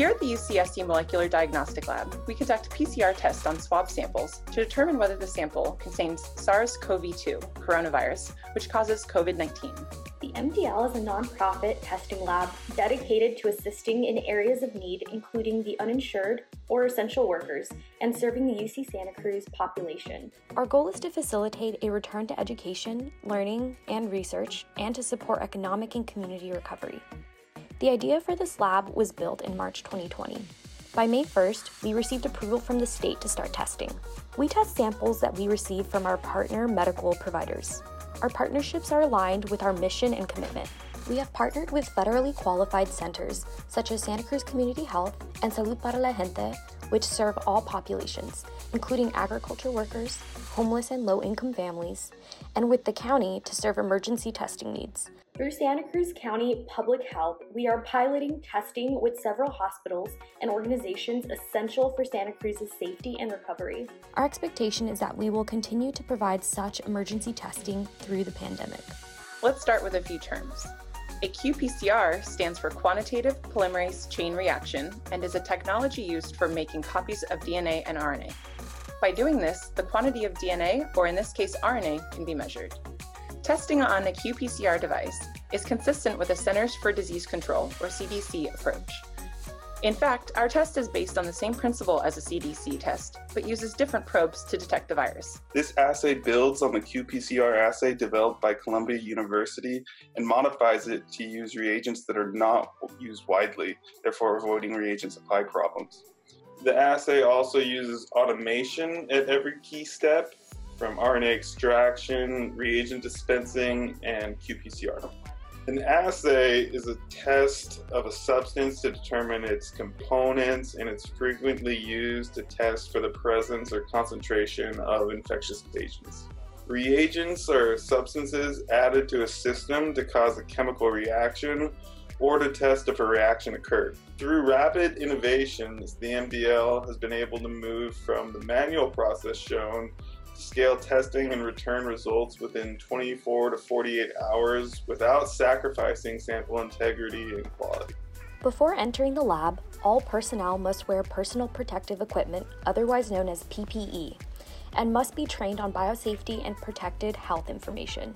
Here at the UCSC Molecular Diagnostic Lab, we conduct PCR tests on swab samples to determine whether the sample contains SARS CoV 2 coronavirus, which causes COVID 19. MDL is a nonprofit testing lab dedicated to assisting in areas of need, including the uninsured or essential workers, and serving the UC Santa Cruz population. Our goal is to facilitate a return to education, learning, and research, and to support economic and community recovery. The idea for this lab was built in March 2020. By May 1st, we received approval from the state to start testing. We test samples that we receive from our partner medical providers. Our partnerships are aligned with our mission and commitment. We have partnered with federally qualified centers such as Santa Cruz Community Health and Salud para la Gente, which serve all populations, including agriculture workers, homeless and low income families, and with the county to serve emergency testing needs. Through Santa Cruz County Public Health, we are piloting testing with several hospitals and organizations essential for Santa Cruz's safety and recovery. Our expectation is that we will continue to provide such emergency testing through the pandemic. Let's start with a few terms. A qPCR stands for Quantitative Polymerase Chain Reaction and is a technology used for making copies of DNA and RNA. By doing this, the quantity of DNA, or in this case RNA, can be measured. Testing on a qPCR device is consistent with the Centers for Disease Control, or CDC, approach. In fact, our test is based on the same principle as a CDC test, but uses different probes to detect the virus. This assay builds on the qPCR assay developed by Columbia University and modifies it to use reagents that are not used widely, therefore avoiding reagent supply problems. The assay also uses automation at every key step from RNA extraction, reagent dispensing, and qPCR. An assay is a test of a substance to determine its components, and it's frequently used to test for the presence or concentration of infectious agents. Reagents are substances added to a system to cause a chemical reaction or to test if a reaction occurred. Through rapid innovations, the MDL has been able to move from the manual process shown scale testing and return results within 24 to 48 hours without sacrificing sample integrity and quality. Before entering the lab, all personnel must wear personal protective equipment, otherwise known as PPE, and must be trained on biosafety and protected health information.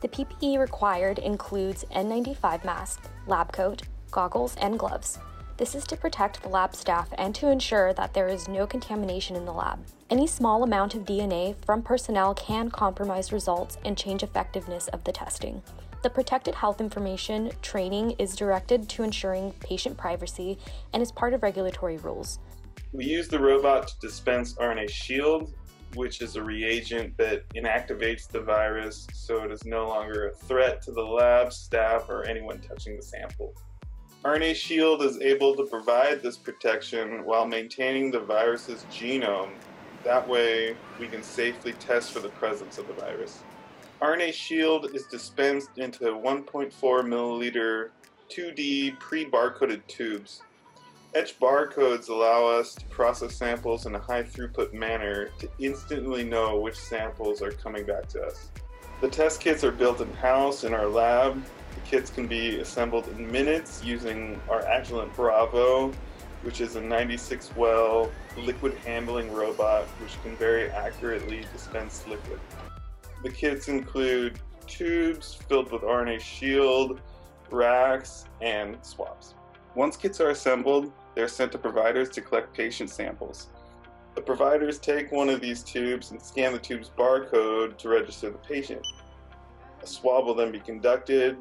The PPE required includes N95 mask, lab coat, goggles, and gloves. This is to protect the lab staff and to ensure that there is no contamination in the lab. Any small amount of DNA from personnel can compromise results and change effectiveness of the testing. The protected health information training is directed to ensuring patient privacy and is part of regulatory rules. We use the robot to dispense RNA Shield, which is a reagent that inactivates the virus so it is no longer a threat to the lab, staff, or anyone touching the sample. RNA Shield is able to provide this protection while maintaining the virus's genome. That way, we can safely test for the presence of the virus. RNA Shield is dispensed into 1.4 milliliter 2D pre barcoded tubes. Etched barcodes allow us to process samples in a high throughput manner to instantly know which samples are coming back to us. The test kits are built in house in our lab the kits can be assembled in minutes using our Agilent Bravo, which is a 96 well liquid handling robot which can very accurately dispense liquid. The kits include tubes filled with RNA shield, racks, and swabs. Once kits are assembled, they're sent to providers to collect patient samples. The providers take one of these tubes and scan the tube's barcode to register the patient. A swab will then be conducted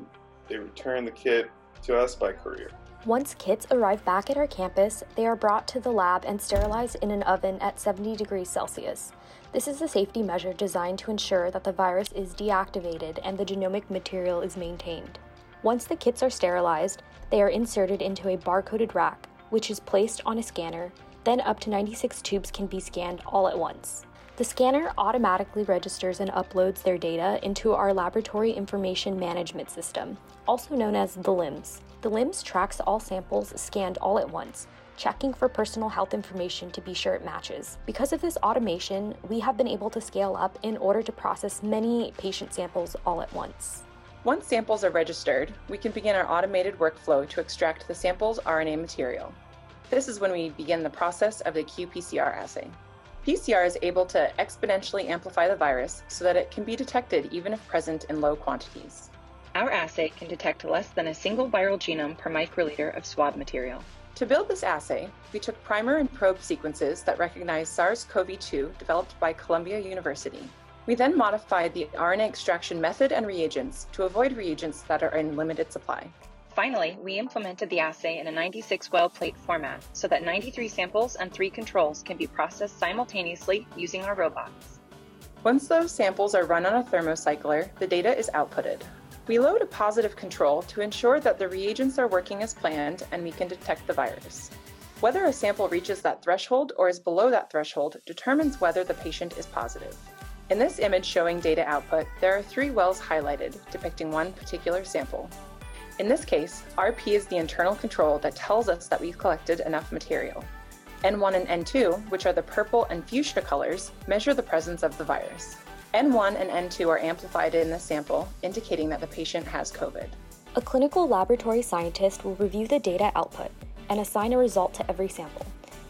they return the kit to us by courier. Once kits arrive back at our campus, they are brought to the lab and sterilized in an oven at 70 degrees Celsius. This is a safety measure designed to ensure that the virus is deactivated and the genomic material is maintained. Once the kits are sterilized, they are inserted into a barcoded rack, which is placed on a scanner, then up to 96 tubes can be scanned all at once. The scanner automatically registers and uploads their data into our Laboratory Information Management System, also known as the LIMS. The LIMS tracks all samples scanned all at once, checking for personal health information to be sure it matches. Because of this automation, we have been able to scale up in order to process many patient samples all at once. Once samples are registered, we can begin our automated workflow to extract the sample's RNA material. This is when we begin the process of the qPCR assay. PCR is able to exponentially amplify the virus so that it can be detected even if present in low quantities. Our assay can detect less than a single viral genome per microliter of swab material. To build this assay, we took primer and probe sequences that recognize SARS-CoV-2 developed by Columbia University. We then modified the RNA extraction method and reagents to avoid reagents that are in limited supply. Finally, we implemented the assay in a 96 well plate format so that 93 samples and 3 controls can be processed simultaneously using our robots. Once those samples are run on a thermocycler, the data is outputted. We load a positive control to ensure that the reagents are working as planned and we can detect the virus. Whether a sample reaches that threshold or is below that threshold determines whether the patient is positive. In this image showing data output, there are three wells highlighted depicting one particular sample. In this case, RP is the internal control that tells us that we've collected enough material. N1 and N2, which are the purple and fuchsia colors, measure the presence of the virus. N1 and N2 are amplified in the sample, indicating that the patient has COVID. A clinical laboratory scientist will review the data output and assign a result to every sample.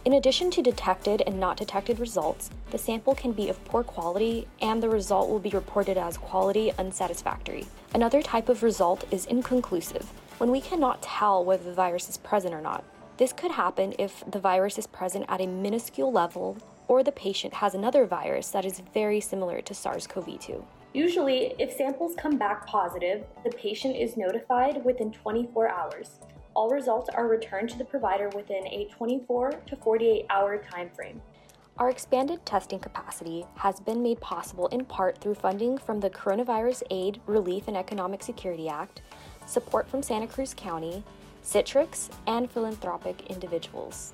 In addition to detected and not detected results, the sample can be of poor quality and the result will be reported as quality unsatisfactory. Another type of result is inconclusive, when we cannot tell whether the virus is present or not. This could happen if the virus is present at a minuscule level or the patient has another virus that is very similar to SARS CoV 2. Usually, if samples come back positive, the patient is notified within 24 hours all results are returned to the provider within a 24 to 48 hour time frame. Our expanded testing capacity has been made possible in part through funding from the Coronavirus Aid, Relief, and Economic Security Act, support from Santa Cruz County, Citrix, and philanthropic individuals.